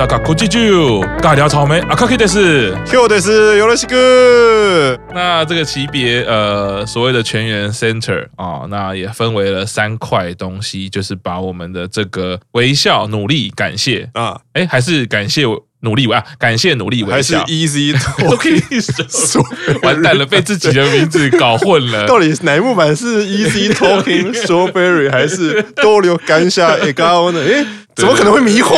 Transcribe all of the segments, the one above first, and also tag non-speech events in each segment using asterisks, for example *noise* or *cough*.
动，我是萨卡科技九，尬聊草莓阿卡基德斯，Q 德斯尤罗西哥。那这个级别呃，所谓的全员 Center 啊、哦，那也分为了三块东西，就是把我们的这个微笑、努力、感谢啊，哎，还是感谢。努力啊！感谢努力微笑，还是 Easy *laughs* Talking？*laughs* 完蛋了，被自己的名字搞混了。到底哪一幕版是 Easy Talking *laughs* Strawberry 还是多留干下一高呢？哎，怎么可能会迷惑？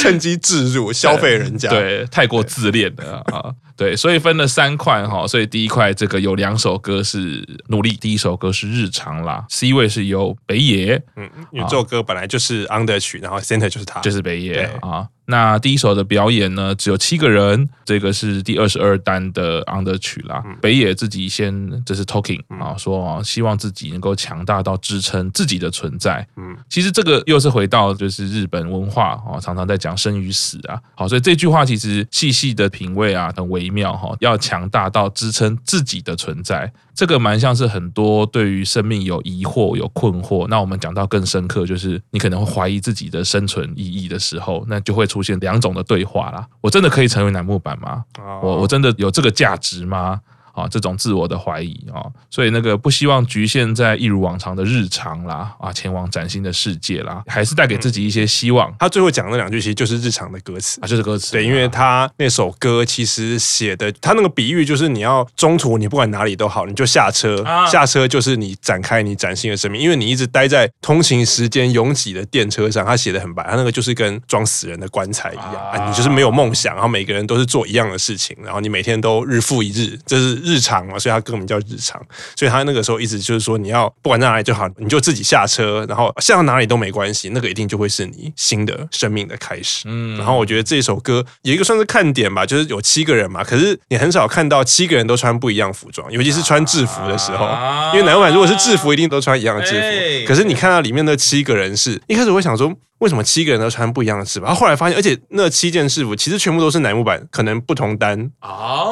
趁机置入消费人家，对，太过自恋了啊！对，所以分了三块哈，所以第一块这个有两首歌是努力，第一首歌是日常啦，C 位是由北野，嗯，因为这首歌本来就是 under 曲，然后 center 就是他，就是北野啊。那第一首的表演呢，只有七个人，这个是第二十二单的 under 曲啦。嗯、北野自己先这是 talking 啊，说希望自己能够强大到支撑自己的存在。嗯，其实这个又是回到就是日本文化啊，常常在讲生与死啊。好，所以这句话其实细细的品味啊，很微妙哈。要强大到支撑自己的存在。这个蛮像是很多对于生命有疑惑、有困惑。那我们讲到更深刻，就是你可能会怀疑自己的生存意义的时候，那就会出现两种的对话啦。我真的可以成为楠木板吗？我我真的有这个价值吗？啊，这种自我的怀疑啊，所以那个不希望局限在一如往常的日常啦，啊，前往崭新的世界啦，还是带给自己一些希望。他最后讲的那两句其实就是日常的歌词啊，就是歌词。对，因为他那首歌其实写的，他那个比喻就是你要中途你不管哪里都好，你就下车，下车就是你展开你崭新的生命。因为你一直待在通勤时间拥挤的电车上，他写的很白，他那个就是跟装死人的棺材一样啊，你就是没有梦想，然后每个人都是做一样的事情，然后你每天都日复一日，这是。日常嘛，所以他歌名叫日常，所以他那个时候一直就是说，你要不管在哪里就好，你就自己下车，然后下到哪里都没关系，那个一定就会是你新的生命的开始。嗯，然后我觉得这首歌有一个算是看点吧，就是有七个人嘛，可是你很少看到七个人都穿不一样服装，尤其是穿制服的时候，因为男版如果是制服，一定都穿一样的制服，可是你看到里面的七个人是一开始我会想说。为什么七个人都穿不一样的制服？然后后来发现，而且那七件制服其实全部都是乃木坂可能不同单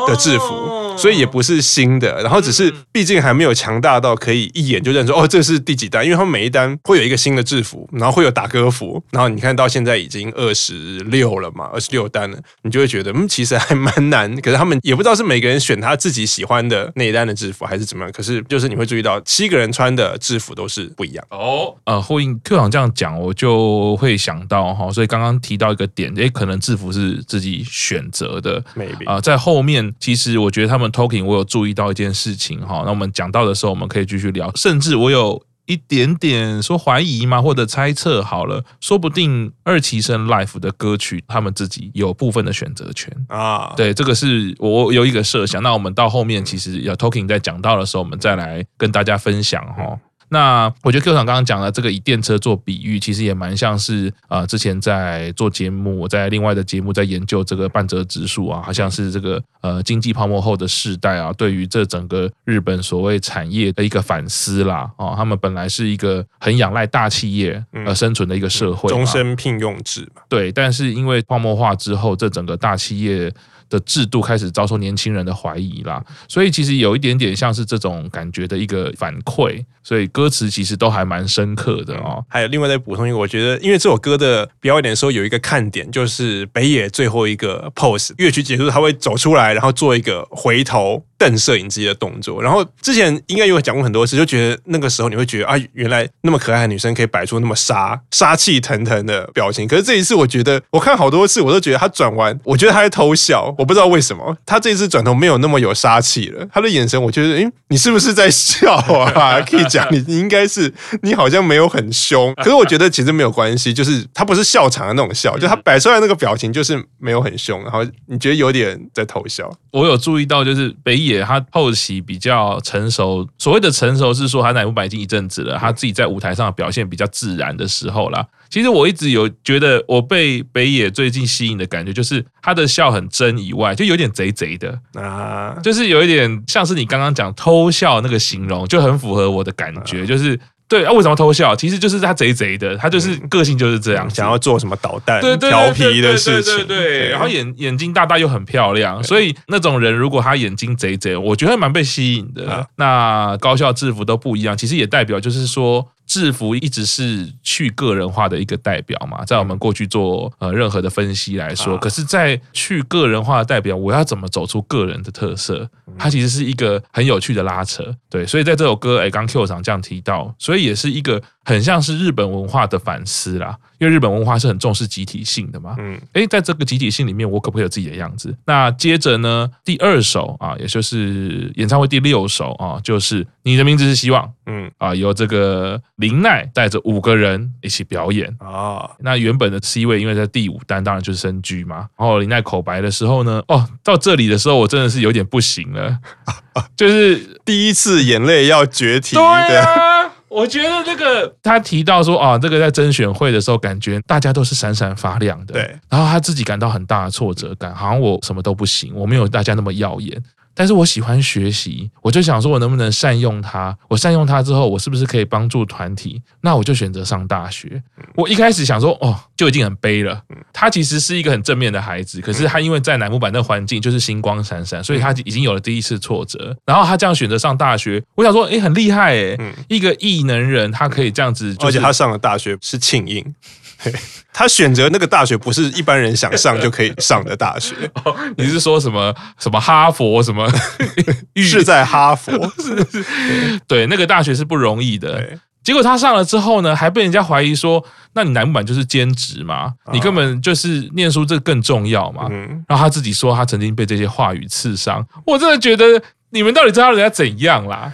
的制服，所以也不是新的。然后只是毕竟还没有强大到可以一眼就认出哦，这是第几单，因为他们每一单会有一个新的制服，然后会有打歌服，然后你看到现在已经二十六了嘛，二十六单了，你就会觉得嗯，其实还蛮难。可是他们也不知道是每个人选他自己喜欢的那一单的制服，还是怎么样。可是就是你会注意到七个人穿的制服都是不一样哦。呃，后应 Q 长这样讲，我就。会想到哈，所以刚刚提到一个点，诶，可能制服是自己选择的。啊，在后面其实我觉得他们 talking，我有注意到一件事情哈，那我们讲到的时候，我们可以继续聊，甚至我有一点点说怀疑嘛，或者猜测好了，说不定二期生 life 的歌曲，他们自己有部分的选择权。啊，对，这个是我有一个设想，那我们到后面其实要 talking 在讲到的时候，我们再来跟大家分享哈。那我觉得 Q 厂刚刚讲的这个以电车做比喻，其实也蛮像是啊、呃，之前在做节目，我在另外的节目在研究这个半泽直树啊，好像是这个呃经济泡沫后的世代啊，对于这整个日本所谓产业的一个反思啦啊、哦，他们本来是一个很仰赖大企业而生存的一个社会，终身聘用制嘛，对，但是因为泡沫化之后，这整个大企业。的制度开始遭受年轻人的怀疑啦，所以其实有一点点像是这种感觉的一个反馈，所以歌词其实都还蛮深刻的哦。还有另外再补充一个，我觉得因为这首歌的表演的时候有一个看点，就是北野最后一个 pose，乐曲结束他会走出来，然后做一个回头。瞪摄影机的动作，然后之前应该有讲过很多次，就觉得那个时候你会觉得啊，原来那么可爱的女生可以摆出那么杀 *laughs* 杀气腾腾的表情。可是这一次，我觉得我看好多次，我都觉得她转弯，我觉得她在偷笑，我不知道为什么他这一次转头没有那么有杀气了。他的眼神，我觉得，诶，你是不是在笑啊？*laughs* 可以讲，你你应该是你好像没有很凶，*laughs* 可是我觉得其实没有关系，就是他不是笑场的那种笑，就他摆出来那个表情就是没有很凶，然后你觉得有点在偷笑。我有注意到，就是北野。他后期比较成熟，所谓的成熟是说他乃木坂已经一阵子了，他自己在舞台上的表现比较自然的时候啦。其实我一直有觉得，我被北野最近吸引的感觉，就是他的笑很真以外，就有点贼贼的啊，就是有一点像是你刚刚讲偷笑那个形容，就很符合我的感觉，就是。对啊，为什么偷笑？其实就是他贼贼的，他就是个性就是这样，想要做什么捣蛋、调皮的事情。对，对，然后眼眼睛大大又很漂亮，所以那种人如果他眼睛贼贼，我觉得蛮被吸引的。那高校制服都不一样，其实也代表就是说。制服一直是去个人化的一个代表嘛，在我们过去做呃任何的分析来说，可是，在去个人化的代表，我要怎么走出个人的特色？它其实是一个很有趣的拉扯，对，所以在这首歌，哎，刚 Q 上这样提到，所以也是一个很像是日本文化的反思啦，因为日本文化是很重视集体性的嘛，嗯，哎，在这个集体性里面，我可不可以有自己的样子？那接着呢，第二首啊，也就是演唱会第六首啊，就是你的名字是希望，嗯啊，由这个林奈带着五个人一起表演啊，那原本的 C 位因为在第五单，当然就是升居嘛，然后林奈口白的时候呢，哦，到这里的时候，我真的是有点不行了。*laughs* 就是第一次眼泪要决堤。对啊，我觉得这个他提到说啊，这个在甄选会的时候，感觉大家都是闪闪发亮的。对，然后他自己感到很大的挫折感，好像我什么都不行，我没有大家那么耀眼。但是我喜欢学习，我就想说，我能不能善用它？我善用它之后，我是不是可以帮助团体？那我就选择上大学。我一开始想说，哦，就已经很悲了。他其实是一个很正面的孩子，可是他因为在乃木板那环境就是星光闪闪，所以他已经有了第一次挫折。然后他这样选择上大学，我想说，诶，很厉害诶，一个异能人，他可以这样子，而且他上了大学是庆应。*laughs* 他选择那个大学不是一般人想上就可以上的大学。*laughs* 你是说什么什么哈佛什么？*laughs* 是在哈佛？对，那个大学是不容易的。结果他上了之后呢，还被人家怀疑说，那你乃木坂就是兼职嘛？你根本就是念书这更重要嘛？然后他自己说他曾经被这些话语刺伤。我真的觉得你们到底知道人家怎样啦？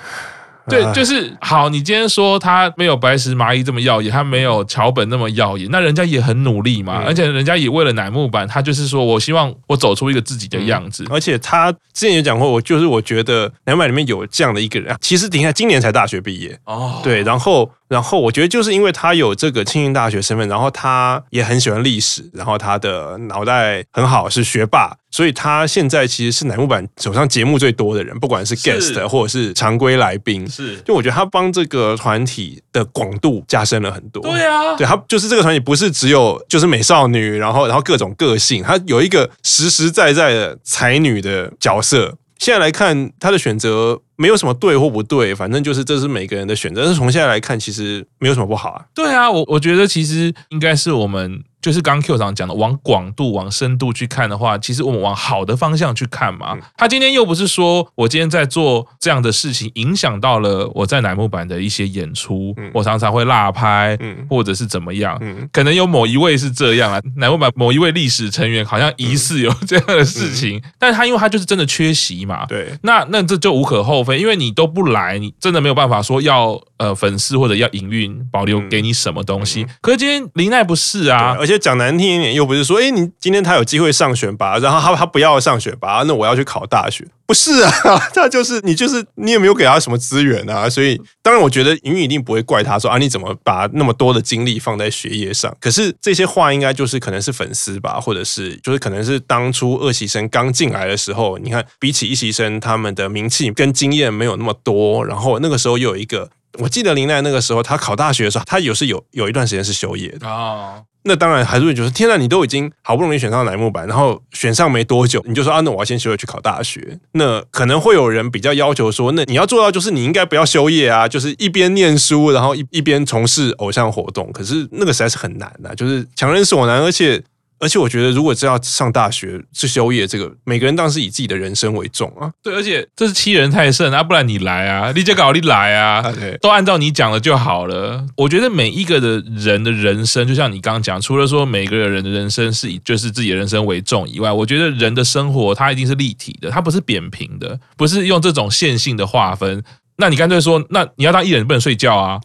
对，就是好。你今天说他没有白石麻衣这么耀眼，他没有桥本那么耀眼，那人家也很努力嘛。而且人家也为了乃木坂，他就是说我希望我走出一个自己的样子。而且他之前也讲过，我就是我觉得乃木坂里面有这样的一个人，其实你看今年才大学毕业哦，对，然后。然后我觉得就是因为他有这个庆应大学身份，然后他也很喜欢历史，然后他的脑袋很好，是学霸，所以他现在其实是乃木坂手上节目最多的人，不管是 guest 是或者是常规来宾，是就我觉得他帮这个团体的广度加深了很多。对啊，对他就是这个团体不是只有就是美少女，然后然后各种个性，他有一个实实在在的才女的角色。现在来看他的选择。没有什么对或不对，反正就是这是每个人的选择。但是从现在来看，其实没有什么不好啊。对啊，我我觉得其实应该是我们。就是刚刚 Q 长讲的，往广度、往深度去看的话，其实我们往好的方向去看嘛。他今天又不是说我今天在做这样的事情，影响到了我在乃木坂的一些演出，我常常会落拍，或者是怎么样。可能有某一位是这样啊，乃木坂某一位历史成员好像疑似有这样的事情，但是他因为他就是真的缺席嘛，对，那那这就无可厚非，因为你都不来，你真的没有办法说要呃粉丝或者要营运保留给你什么东西。可是今天林奈不是啊。而且讲难听一点，又不是说，哎，你今天他有机会上选拔，然后他他不要上选拔，那我要去考大学，不是啊？*laughs* 他就是你就是你也没有给他什么资源啊，所以当然我觉得营运一定不会怪他说啊，你怎么把那么多的精力放在学业上？可是这些话应该就是可能是粉丝吧，或者是就是可能是当初二习生刚进来的时候，你看比起一习生他们的名气跟经验没有那么多，然后那个时候又有一个，我记得林奈那个时候他考大学的时候，他有是有有一段时间是休业的啊。那当然还是会觉得，天呐，你都已经好不容易选上乃木板，然后选上没多久，你就说啊，那我要先休业去考大学。那可能会有人比较要求说，那你要做到就是你应该不要休业啊，就是一边念书，然后一一边从事偶像活动。可是那个实在是很难的，就是强人所难，而且。而且我觉得，如果是要上大学去修业，这个每个人当然是以自己的人生为重啊。对，而且这是欺人太甚啊！不然你来啊，*laughs* 你就搞你来啊，都按照你讲的就好了。我觉得每一个的人的人生，就像你刚刚讲，除了说每个人的人生是以就是自己的人生为重以外，我觉得人的生活它一定是立体的，它不是扁平的，不是用这种线性的划分。那你干脆说，那你要当艺人，你不能睡觉啊！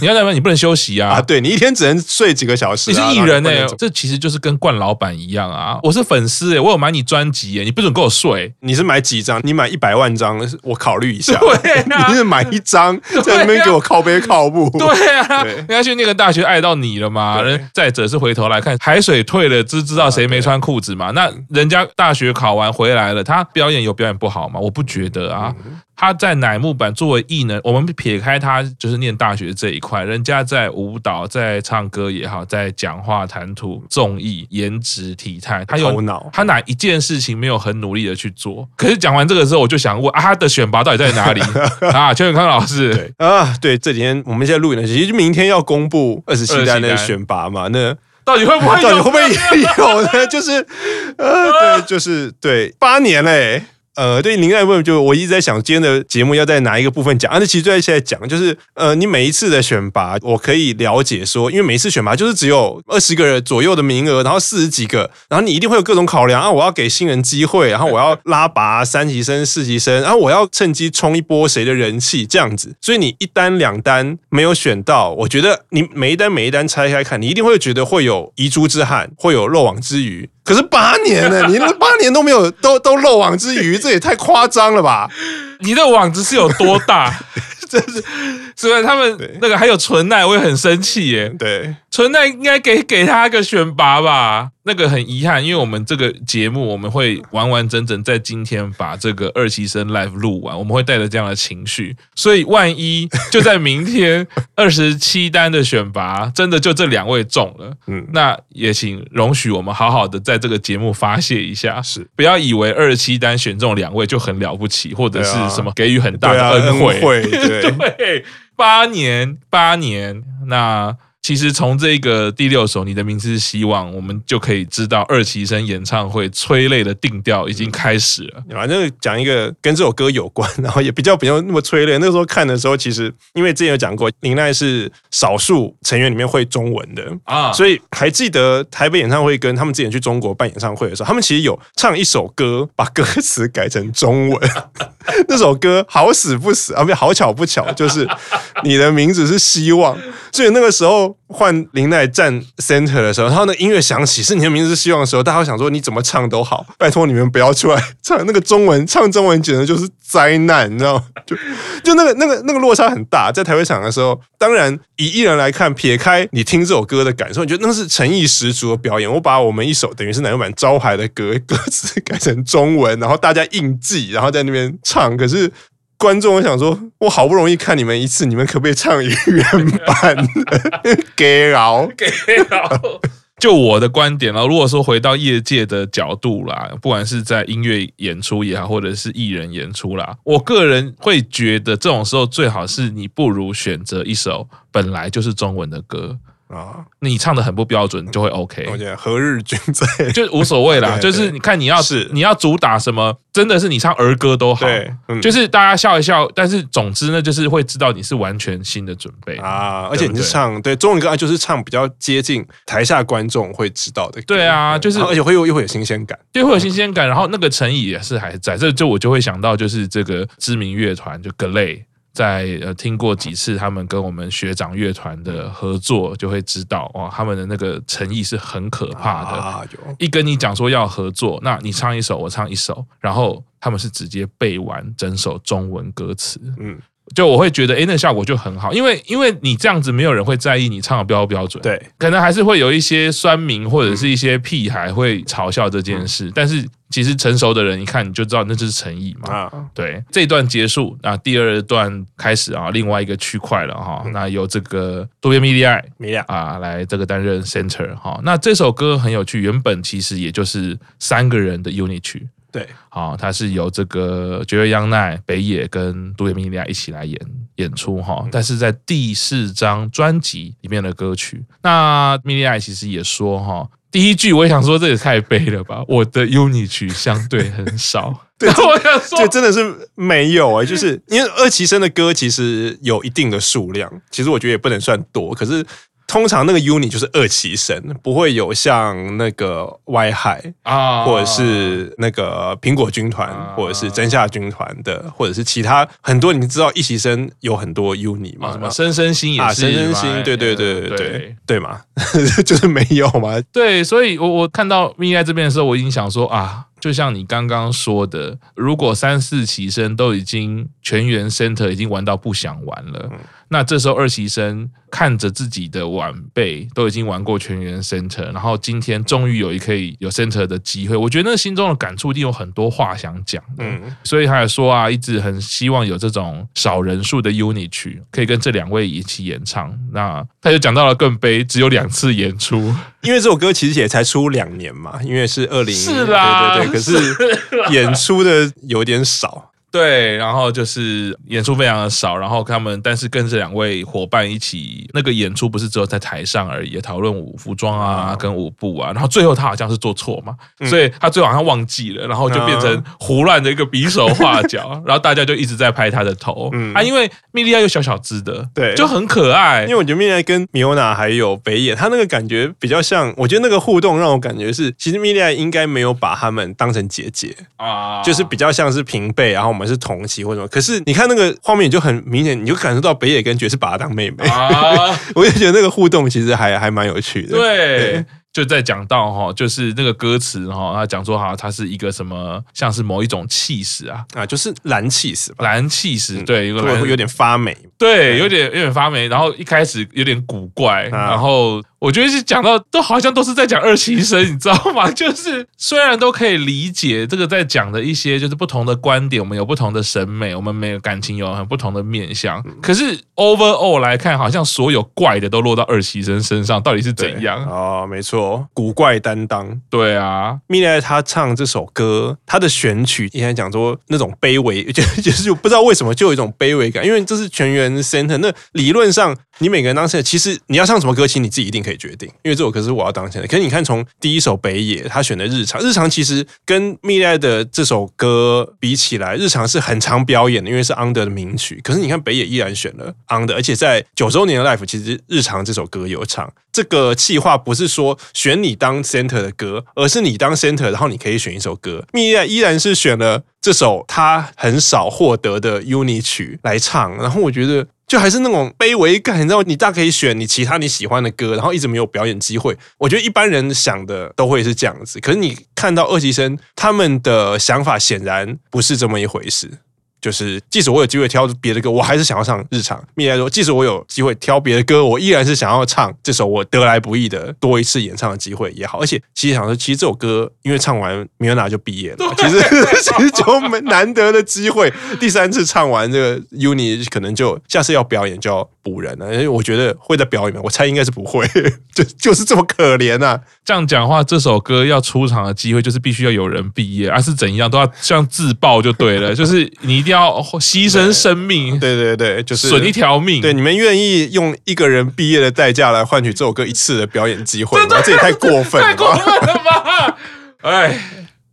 你要当艺人，你不能休息啊！啊，对，你一天只能睡几个小时。你是艺人哎，这其实就是跟冠老板一样啊！我是粉丝哎，我有买你专辑哎，你不准跟我睡。你是买几张？你买一百万张，我考虑一下。*laughs* 对，你是买一张，在那边给我靠背靠步。*laughs* 对啊，人家去那个大学爱到你了吗？再者是回头来看，海水退了，知知道谁没穿裤子嘛？那人家大学考完回来了，他表演有表演不好吗？我不觉得啊。他在乃木坂作为艺能，我们撇开他就是念大学这一块，人家在舞蹈、在唱歌也好，在讲话谈吐、综艺、颜值、体态，他有脑，他哪一件事情没有很努力的去做？可是讲完这个之后，我就想问啊，他的选拔到底在哪里 *laughs* 啊？邱永康老师，对啊，对，这几天我们现在录影的，其实明天要公布二十七单的选拔嘛？那到底会不会？*laughs* 到底会不会有呢？就是呃，对，就是对，八年嘞。呃，对，您在问，就我一直在想，今天的节目要在哪一个部分讲？啊，那其实就在现在讲，就是呃，你每一次的选拔，我可以了解说，因为每一次选拔就是只有二十个人左右的名额，然后四十几个，然后你一定会有各种考量啊，我要给新人机会，然后我要拉拔三级生、四级生，然后我要趁机冲一波谁的人气，这样子。所以你一单两单没有选到，我觉得你每一单每一单拆开看，你一定会觉得会有遗珠之憾，会有漏网之鱼。可是八年了，你那 *laughs* 八年都没有都都漏网之鱼，这也太夸张了吧？你的网子是有多大？*laughs* 真是，虽然他们那个还有纯奈，我也很生气耶。对，纯奈应该给给他一个选拔吧。那个很遗憾，因为我们这个节目我们会完完整整在今天把这个二期生 live 录完，我们会带着这样的情绪，所以万一就在明天 *laughs* 二十七单的选拔真的就这两位中了，嗯，那也请容许我们好好的在这个节目发泄一下，是不要以为二十七单选中两位就很了不起，或者是什么给予很大的恩惠，对，*laughs* 对，八年八年那。其实从这个第六首《你的名字是希望》，我们就可以知道二期生演唱会催泪的定调已经开始了。反正讲一个跟这首歌有关，然后也比较比较那么催泪。那个时候看的时候，其实因为之前有讲过，林奈是少数成员里面会中文的啊，所以还记得台北演唱会跟他们之前去中国办演唱会的时候，他们其实有唱一首歌，把歌词改成中文。*laughs* 那首歌好死不死啊，不，好巧不巧，就是你的名字是希望。所以那个时候换林奈站 center 的时候，然后那音乐响起，是你的名字是希望的时候，大家会想说你怎么唱都好，拜托你们不要出来唱那个中文，唱中文简直就是灾难，你知道吗？就就那个那个那个落差很大。在台北场的时候，当然以艺人来看，撇开你听这首歌的感受，你觉得那是诚意十足的表演。我把我们一首等于是乃木坂招牌的歌歌词改成中文，然后大家硬记，然后在那边唱，可是。观众，我想说，我好不容易看你们一次，你们可不可以唱原版的？*laughs* 给饶，*laughs* 给饶。就我的观点了，如果说回到业界的角度啦，不管是在音乐演出也好，或者是艺人演出啦，我个人会觉得这种时候最好是你不如选择一首本来就是中文的歌。啊，你唱的很不标准就会 OK。我觉得何日君在就无所谓啦，*laughs* 就是你看你要是你要主打什么，真的是你唱儿歌都好，就是大家笑一笑。但是总之呢，就是会知道你是完全新的准备啊，而且你是唱对中文歌，就是唱比较接近台下观众会知道的。对啊，就是而且会又又会有新鲜感，对，会有新鲜感。然后那个诚意也是还在，这就我就会想到就是这个知名乐团就 GLAY。在呃听过几次他们跟我们学长乐团的合作，就会知道哇，他们的那个诚意是很可怕的。一跟你讲说要合作，那你唱一首，我唱一首，然后他们是直接背完整首中文歌词。嗯。就我会觉得，哎，那效果就很好，因为因为你这样子，没有人会在意你唱的标不标准。对，可能还是会有一些酸民或者是一些屁孩会嘲笑这件事，嗯、但是其实成熟的人一看你就知道那就是诚意嘛。啊，对，这一段结束，那第二段开始啊，另外一个区块了哈，那由这个多边 Mirai 米娅啊来这个担任 center 哈，那这首歌很有趣，原本其实也就是三个人的 unit 曲。对，好，它是由这个堀越央奈、北野跟渡边米莉亚一起来演演出哈。但是在第四张专辑里面的歌曲，那米莉亚其实也说哈，第一句我也想说，这也太悲了吧，我的 unit 曲相对很少。*laughs* 对，*laughs* 我想说，这真的是没有哎、欸，就是因为二期生的歌其实有一定的数量，其实我觉得也不能算多，可是。通常那个 unit 就是二期生，不会有像那个 Y High 啊，或者是那个苹果军团，或者是真夏军团的，或者是其他很多。你知道一期生有很多 unit 吗？什么深深心也是，深深心，对对对对对对嘛，*laughs* 就是没有嘛。对，所以我我看到 Mirai 这边的时候，我已经想说啊。就像你刚刚说的，如果三四期生都已经全员 center 已经玩到不想玩了。嗯那这时候二期生看着自己的晚辈都已经玩过全员 center，然后今天终于有一可以有 center 的机会，我觉得那心中的感触一定有很多话想讲。嗯，所以他也说啊，一直很希望有这种少人数的 unit 曲可以跟这两位一起演唱。那他就讲到了更悲，只有两次演出，*laughs* 因为这首歌其实也才出两年嘛，因为是二零，是啦，对对对，可是演出的有点少。对，然后就是演出非常的少，然后他们但是跟这两位伙伴一起那个演出不是只有在台上而已，讨论舞服装啊跟舞步啊，然后最后他好像是做错嘛，嗯、所以他最后好像忘记了，然后就变成胡乱的一个比手画脚，嗯、然后大家就一直在拍他的头、嗯、啊，因为米莉亚又小小只的，对，就很可爱，因为我觉得米莉亚跟米欧娜还有北野，他那个感觉比较像，我觉得那个互动让我感觉是，其实米莉亚应该没有把他们当成姐姐啊，就是比较像是平辈，然后我们。是同期或什么，可是你看那个画面你就很明显，你就感受到北野跟爵士把她当妹妹。啊，*laughs* 我就觉得那个互动其实还还蛮有趣的，对。对就在讲到哈，就是那个歌词哈，他讲说哈，它是一个什么，像是某一种气势啊啊，就是蓝气势，蓝气势，对，会会有点发霉，对，有点有点发霉，然后一开始有点古怪，然后。我觉得是讲到都好像都是在讲二期生，你知道吗？*laughs* 就是虽然都可以理解这个在讲的一些就是不同的观点，我们有不同的审美，我们没有感情有很不同的面向。可是 overall 来看，好像所有怪的都落到二期生身上，到底是怎样？哦，没错，古怪担当。对啊，蜜莉他唱这首歌，他的选曲应该讲说那种卑微，*laughs* 就就是不知道为什么就有一种卑微感，因为这是全员 center，那理论上。你每个人当时其实你要唱什么歌，其实你自己一定可以决定，因为这首歌是我要当前的。可是你看，从第一首北野他选的日常，日常其实跟蜜莉爱的这首歌比起来，日常是很常表演的，因为是 Under 的名曲。可是你看北野依然选了 Under，而且在九周年的 Live，其实日常这首歌有唱。这个企划不是说选你当 center 的歌，而是你当 center，然后你可以选一首歌。蜜莉爱依然是选了这首他很少获得的 uni 曲来唱，然后我觉得。就还是那种卑微感，你知道，你大可以选你其他你喜欢的歌，然后一直没有表演机会。我觉得一般人想的都会是这样子，可是你看到二期生他们的想法显然不是这么一回事。就是，即使我有机会挑别的歌，我还是想要唱日常。蜜莉爱说，即使我有机会挑别的歌，我依然是想要唱这首我得来不易的多一次演唱的机会也好。而且，其实想说，其实这首歌因为唱完米娜就毕业了，其实其实就没难得的机会，第三次唱完这个 uni 可能就下次要表演就要补人了。因为我觉得会在表演吗？我猜应该是不会，就就是这么可怜啊。这样讲话，这首歌要出场的机会就是必须要有人毕业，而、是怎样都要像自爆就对了，就是你定要牺牲生命，对对对，就是损一条命。对，你们愿意用一个人毕业的代价来换取这首歌一次的表演机会吗？这也太过分了，*laughs* 太过分了吧！哎，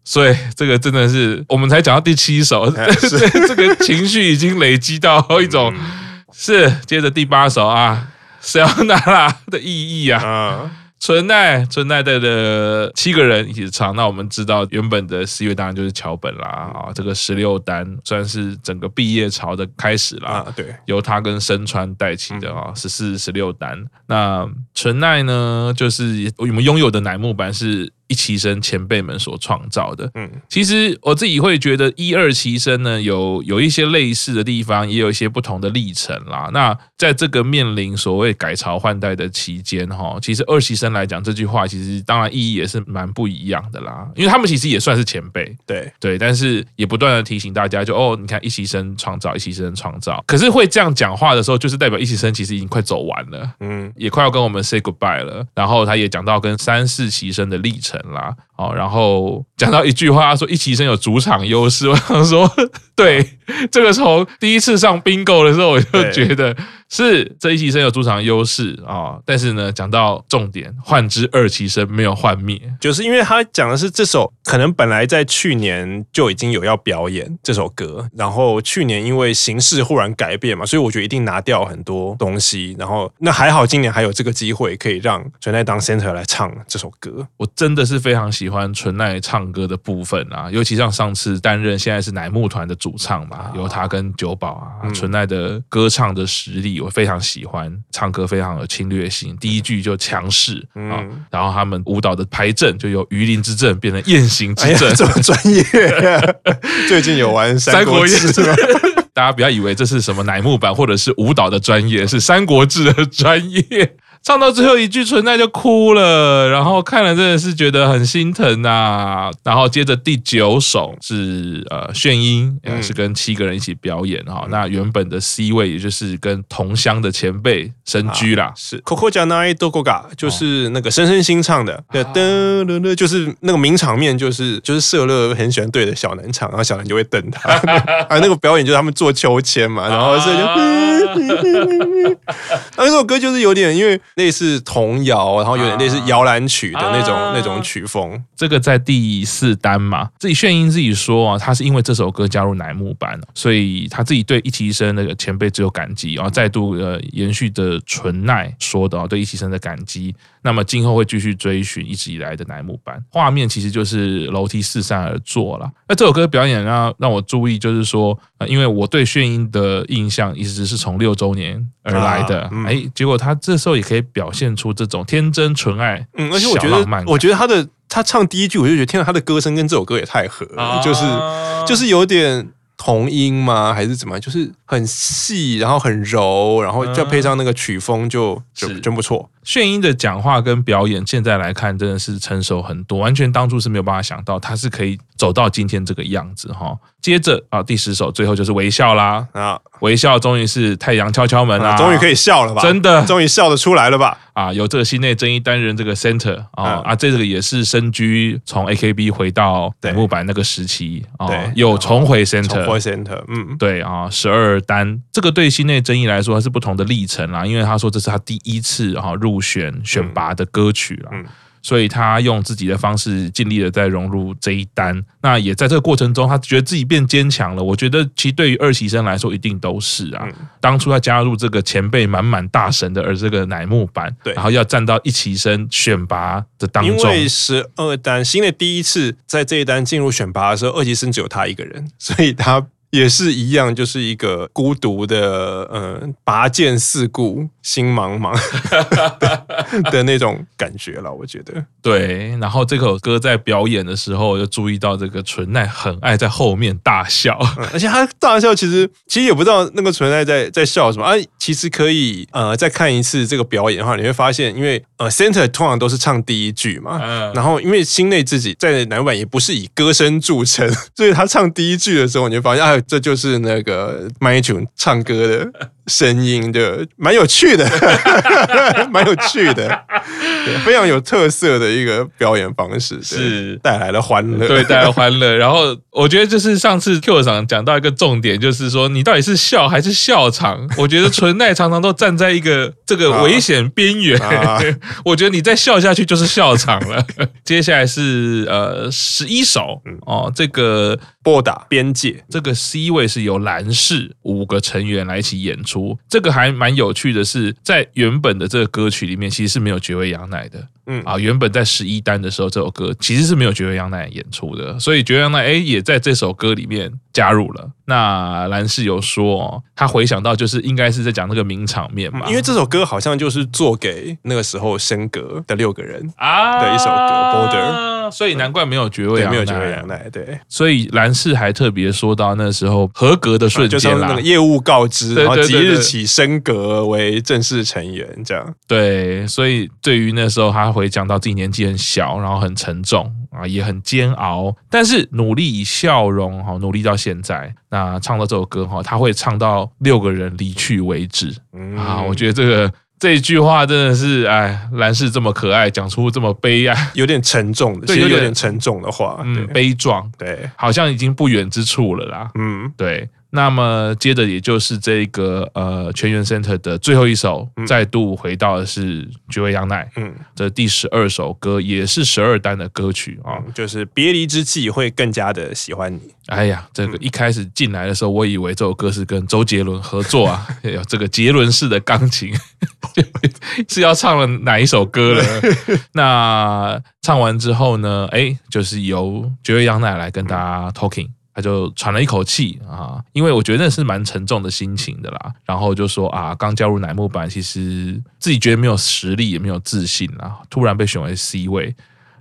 所以这个真的是我们才讲到第七首，*laughs* 这 *laughs* 这个情绪已经累积到一种、嗯、是接着第八首啊，谁要拿啦的意义啊。嗯纯奈纯奈带的七个人一起唱，那我们知道原本的十月当然就是桥本啦啊，这个十六单算是整个毕业潮的开始啦。啊，对，由他跟深川带起的啊，十四十六单。那纯奈呢，就是我们拥有的乃木坂是。一期生前辈们所创造的，嗯，其实我自己会觉得一二期生呢，有有一些类似的地方，也有一些不同的历程啦。那在这个面临所谓改朝换代的期间，哈，其实二期生来讲这句话，其实当然意义也是蛮不一样的啦。因为他们其实也算是前辈，对对，但是也不断的提醒大家就，就哦，你看一期生创造，一期生创造，可是会这样讲话的时候，就是代表一期生其实已经快走完了，嗯，也快要跟我们 say goodbye 了。然后他也讲到跟三四期生的历程啦，哦，然后讲到一句话，说一起生有主场优势，我想说，*laughs* 对，这个从第一次上 bingo 的时候，我就觉得。是这一期生有主场优势啊，但是呢，讲到重点，幻之二期生没有幻灭，就是因为他讲的是这首可能本来在去年就已经有要表演这首歌，然后去年因为形势忽然改变嘛，所以我觉得一定拿掉很多东西，然后那还好今年还有这个机会可以让纯奈当 center 来唱这首歌，我真的是非常喜欢纯奈唱歌的部分啊，尤其像上次担任现在是乃木团的主唱嘛，由他跟九保啊，纯奈的歌唱的实力。我非常喜欢，唱歌非常有侵略性。第一句就强势啊，然后他们舞蹈的排阵就由鱼鳞之阵变成雁行之阵，*laughs* 这么专业。*laughs* 最近有玩《三国志》吗？*laughs* 大家不要以为这是什么乃木坂或者是舞蹈的专业，是《三国志》的专业。唱到最后一句存在就哭了，然后看了真的是觉得很心疼呐、啊。然后接着第九首是呃炫音，也是跟七个人一起表演哈。嗯、那原本的 C 位也就是跟同乡的前辈深居啦，啊、是 Koko janai Dogoga，就是那个深深新唱的，噔噔噔，就是那个名场面，就是就是社乐很喜欢对着小南唱，然后小南就会瞪他。*laughs* 啊，那个表演就是他们做秋千嘛，然后所以就，*laughs* 那首歌就是有点因为。类似童谣，然后有点类似摇篮曲的那种、啊、那种曲风。这个在第四单嘛，自己炫音自己说啊，他是因为这首歌加入乃木坂，所以他自己对一期生那个前辈只有感激，然后再度呃延续着纯奈说的对一期生的感激。那么今后会继续追寻一直以来的乃木坂。画面其实就是楼梯四散而坐了。那这首歌表演让让我注意，就是说，呃，因为我对炫音的印象一直是从六周年而来的，哎、啊嗯，结果他这时候也可以表现出这种天真纯爱，嗯，而且我觉得，我觉得他的他唱第一句，我就觉得，天哪，他的歌声跟这首歌也太合了，啊、就是就是有点。童音吗？还是怎么？就是很细，然后很柔，然后再配上那个曲风就，就、嗯、就真不错。炫音的讲话跟表演，现在来看真的是成熟很多，完全当初是没有办法想到他是可以走到今天这个样子哈。接着啊，第十首最后就是微笑啦啊。微笑终于是太阳敲敲门啦，终于可以笑了吧？真的，终于笑得出来了吧？啊，有这个心内真一担任这个 center 啊啊，这个也是身居从 AKB 回到乃木坂那个时期啊，有重回 center，重回 center，嗯，对啊，十二单这个对心内真一来说还是不同的历程啦，因为他说这是他第一次哈入选选拔的歌曲啦。所以他用自己的方式尽力的在融入这一单，那也在这个过程中，他觉得自己变坚强了。我觉得其实对于二期生来说，一定都是啊。当初他加入这个前辈满满大神的，而这个乃木坂，对，然后要站到一期生选拔的当中。因为十二单新的第一次在这一单进入选拔的时候，二期生只有他一个人，所以他。也是一样，就是一个孤独的，嗯、呃，拔剑四顾，心茫茫的，*laughs* 的那种感觉了。我觉得，对。然后这首歌在表演的时候，就注意到这个纯奈很爱在后面大笑，*laughs* 嗯、而且他大笑，其实其实也不知道那个纯奈在在笑什么。啊，其实可以，呃，再看一次这个表演的话，你会发现，因为呃，center 通常都是唱第一句嘛，嗯、然后因为心内自己在南版也不是以歌声著称，*laughs* 所以他唱第一句的时候，你就发现啊。这就是那个麦俊唱歌的声音的，蛮有趣的，*laughs* 蛮有趣的，非常有特色的一个表演方式，是带来了欢乐，对，带来欢乐。*laughs* 然后我觉得就是上次 Q 长讲到一个重点，就是说你到底是笑还是笑场？我觉得纯奈常常都站在一个这个危险边缘。啊、*laughs* 我觉得你再笑下去就是笑场了。接下来是呃十一首哦，这个。拨打边界，这个 C 位是由蓝氏五个成员来一起演出。这个还蛮有趣的是，在原本的这个歌曲里面，其实是没有绝味羊奶的。嗯啊，原本在十一单的时候，这首歌其实是没有绝味羊奶演出的，所以绝味羊奶哎也在这首歌里面加入了。那蓝室有说，他回想到就是应该是在讲那个名场面嘛，因为这首歌好像就是做给那个时候升格的六个人啊的一首歌。Border，*laughs* 所以难怪没有堀尾阳奈，没有堀尾阳奈，对，所以蓝氏还特别说到那时候合格的瞬间啦，那个业务告知，然后即日起升格为正式成员，这样。对，所以对于那时候他。回讲到自己年纪很小，然后很沉重啊，也很煎熬，但是努力以笑容哈，努力到现在。那唱到这首歌哈，他会唱到六个人离去为止啊。我觉得这个这一句话真的是哎，蓝氏这么可爱，讲出这么悲哀，*laughs* 有点沉重的，其实有点沉重的话，嗯，悲壮，对，好像已经不远之处了啦。嗯，对。那么接着也就是这个呃全员 center 的最后一首，嗯、再度回到的是绝味羊奶，嗯，这第十二首歌也是十二单的歌曲啊，嗯，就是别离之际会更加的喜欢你。哎呀，这个一开始进来的时候，我以为这首歌是跟周杰伦合作啊，*laughs* 有这个杰伦式的钢琴，*laughs* 是要唱了哪一首歌了？*laughs* 那唱完之后呢，哎，就是由绝味羊奶来跟大家 talking。他就喘了一口气啊，因为我觉得那是蛮沉重的心情的啦。然后就说啊，刚加入乃木坂，其实自己觉得没有实力，也没有自信啊，突然被选为 C 位。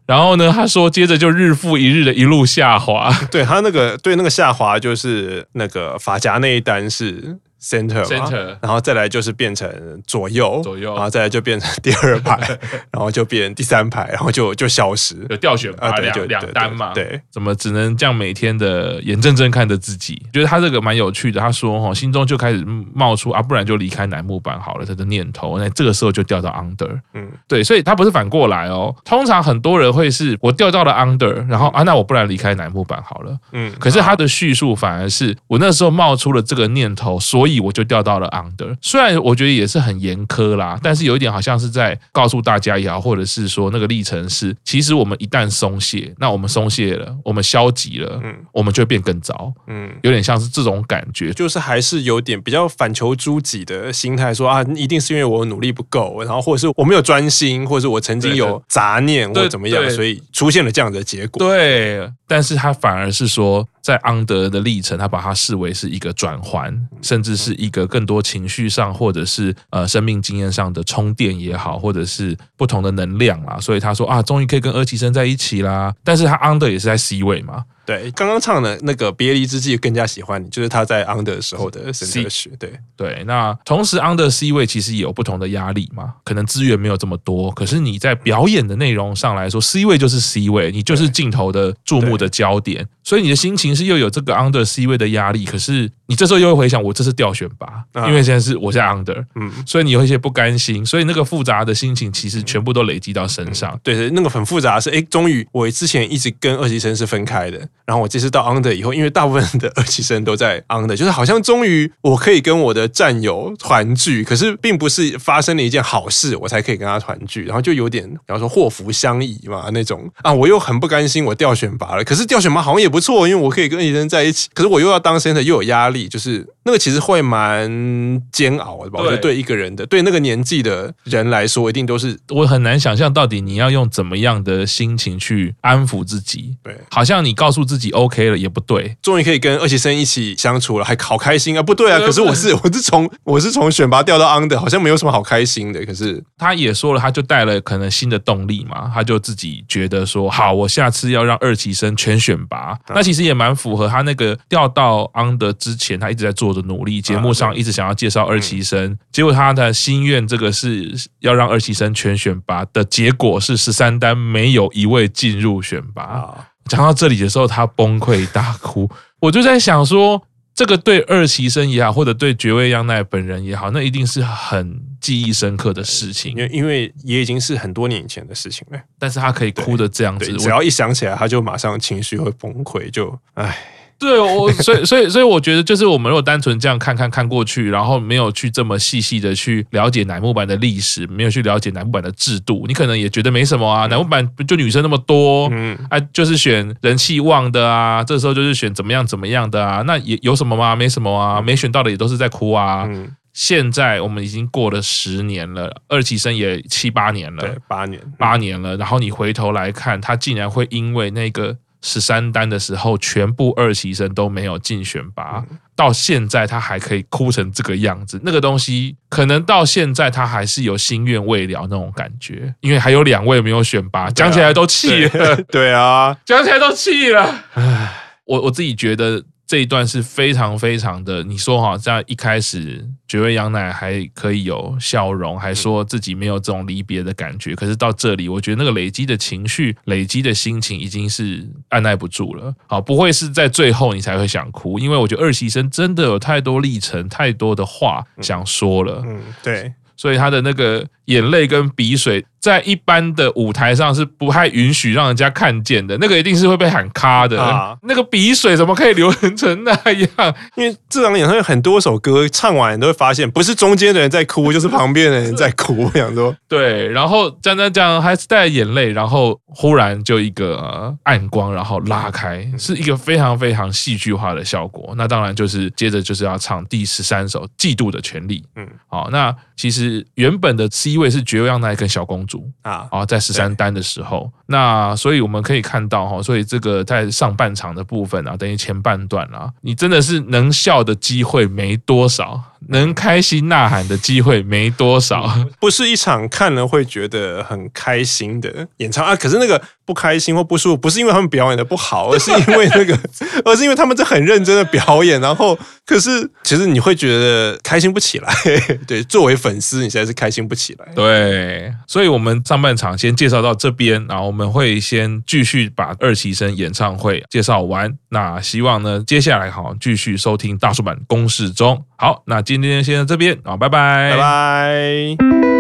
然后呢，他说接着就日复一日的一路下滑。*laughs* 对他那个对那个下滑，就是那个发夹那一单是。Center，, center 然后再来就是变成左右，左右，然后再来就变成第二排，*laughs* 然后就变第三排，然后就就消失，有掉选拔两就两单嘛，对，怎么只能这样每天的眼睁睁看着自己？觉得他这个蛮有趣的。他说哈，心中就开始冒出啊，不然就离开楠木板好了，他的念头。那这个时候就掉到 under，嗯，对，所以他不是反过来哦。通常很多人会是我掉到了 under，然后啊，那我不然离开楠木板好了，嗯，可是他的叙述反而是我那时候冒出了这个念头，所以。我就掉到了 under，虽然我觉得也是很严苛啦，但是有一点好像是在告诉大家也好，或者是说那个历程是，其实我们一旦松懈，那我们松懈了，我们消极了，嗯，我们就会变更糟，嗯，有点像是这种感觉，就是还是有点比较反求诸己的心态，说啊，一定是因为我努力不够，然后或者是我没有专心，或者是我曾经有杂念或怎么样，所以出现了这样的结果。对，但是他反而是说。在昂德的历程，他把它视为是一个转换，甚至是一个更多情绪上，或者是呃生命经验上的充电也好，或者是不同的能量啦。所以他说啊，终于可以跟二级生在一起啦。但是他昂德也是在 C 位嘛。对，刚刚唱的那个别离之际更加喜欢你，就是他在 under 的时候的 center 曲。对。对，那同时 under C 位其实也有不同的压力嘛，可能资源没有这么多，可是你在表演的内容上来说，C 位就是 C 位，你就是镜头的注目的焦点，所以你的心情是又有这个 under C 位的压力，可是你这时候又会回想，我这是掉选拔，因为现在是我在 under，嗯，所以你有一些不甘心，所以那个复杂的心情其实全部都累积到身上。对对，那个很复杂是，哎，终于我之前一直跟二级生是分开的，然后我这次到 under 以后，因为大部分的二级生都在 under，就是好像终于我可以跟我的战友团聚，可是并不是发生了一件好事，我才可以跟他团聚，然后就有点，比方说祸福相依嘛那种啊，我又很不甘心，我掉选拔了，可是掉选拔好像也不错，因为我可以跟二期生在一起，可是我又要当 center，又有压力，就是那个其实会蛮煎熬的吧？我觉得对一个人的，对那个年纪的人来说，一定都是我很难想象到底你要用怎么样的心情去安抚自己，对，好像你告诉自己 OK 了。也不对，终于可以跟二期生一起相处了，还好开心啊！不对啊，可是我是我是从我是从选拔掉到 under，好像没有什么好开心的。可是他也说了，他就带了可能新的动力嘛，他就自己觉得说，好，我下次要让二期生全选拔。那其实也蛮符合他那个掉到 under 之前，他一直在做的努力。节目上一直想要介绍二期生，结果他的心愿这个是要让二期生全选拔的结果是十三单没有一位进入选拔。讲到这里的时候，他崩溃大哭。我就在想说，这个对二期生也好，或者对绝味央奈本人也好，那一定是很记忆深刻的事情。因为因为也已经是很多年以前的事情了，但是他可以哭的这样子，只要一想起来，他就马上情绪会崩溃，就唉。对，我所以所以所以我觉得，就是我们如果单纯这样看看看过去，然后没有去这么细细的去了解乃木坂的历史，没有去了解乃木坂的制度，你可能也觉得没什么啊。乃木坂就女生那么多，嗯，啊，就是选人气旺的啊，这时候就是选怎么样怎么样的啊，那也有什么吗？没什么啊，没选到的也都是在哭啊。嗯，现在我们已经过了十年了，二期生也七八年了，对，八年八年了，然后你回头来看，他竟然会因为那个。十三单的时候，全部二期生都没有进选拔，到现在他还可以哭成这个样子，那个东西可能到现在他还是有心愿未了那种感觉，因为还有两位没有选拔，讲起来都气了，对啊，讲起来都气了，*laughs* 唉，我我自己觉得。这一段是非常非常的，你说哈，在一开始堀尾央奈还可以有笑容，还说自己没有这种离别的感觉，可是到这里，我觉得那个累积的情绪、累积的心情已经是按捺不住了。好，不会是在最后你才会想哭，因为我觉得二喜生真的有太多历程、太多的话想说了。嗯，对，所以他的那个眼泪跟鼻水。在一般的舞台上是不太允许让人家看见的，那个一定是会被喊卡的。啊、那个鼻水怎么可以流成那样？因为这场演唱会很多首歌唱完，你都会发现不是中间的人在哭，就是旁边的人在哭。我想说，*laughs* 对，然后讲讲讲，还是带着眼泪，然后忽然就一个暗光，然后拉开，是一个非常非常戏剧化的效果。那当然就是接着就是要唱第十三首《嫉妒的权利》。嗯，好，那其实原本的 C 第一位是绝望那一个小公主啊。啊，在十三单的时候，那所以我们可以看到哈，所以这个在上半场的部分啊，等于前半段啊，你真的是能笑的机会没多少。能开心呐喊的机会没多少，*laughs* 不是一场看了会觉得很开心的演唱啊。可是那个不开心或不舒服，不是因为他们表演的不好，而是因为那个，*laughs* 而是因为他们在很认真的表演。然后，可是其实你会觉得开心不起来。*laughs* 对，作为粉丝，你现在是开心不起来。对，所以我们上半场先介绍到这边，然后我们会先继续把二期生演唱会介绍完。那希望呢，接下来好继续收听大叔版公式中。好，那今天先到这边，啊，拜拜，拜拜。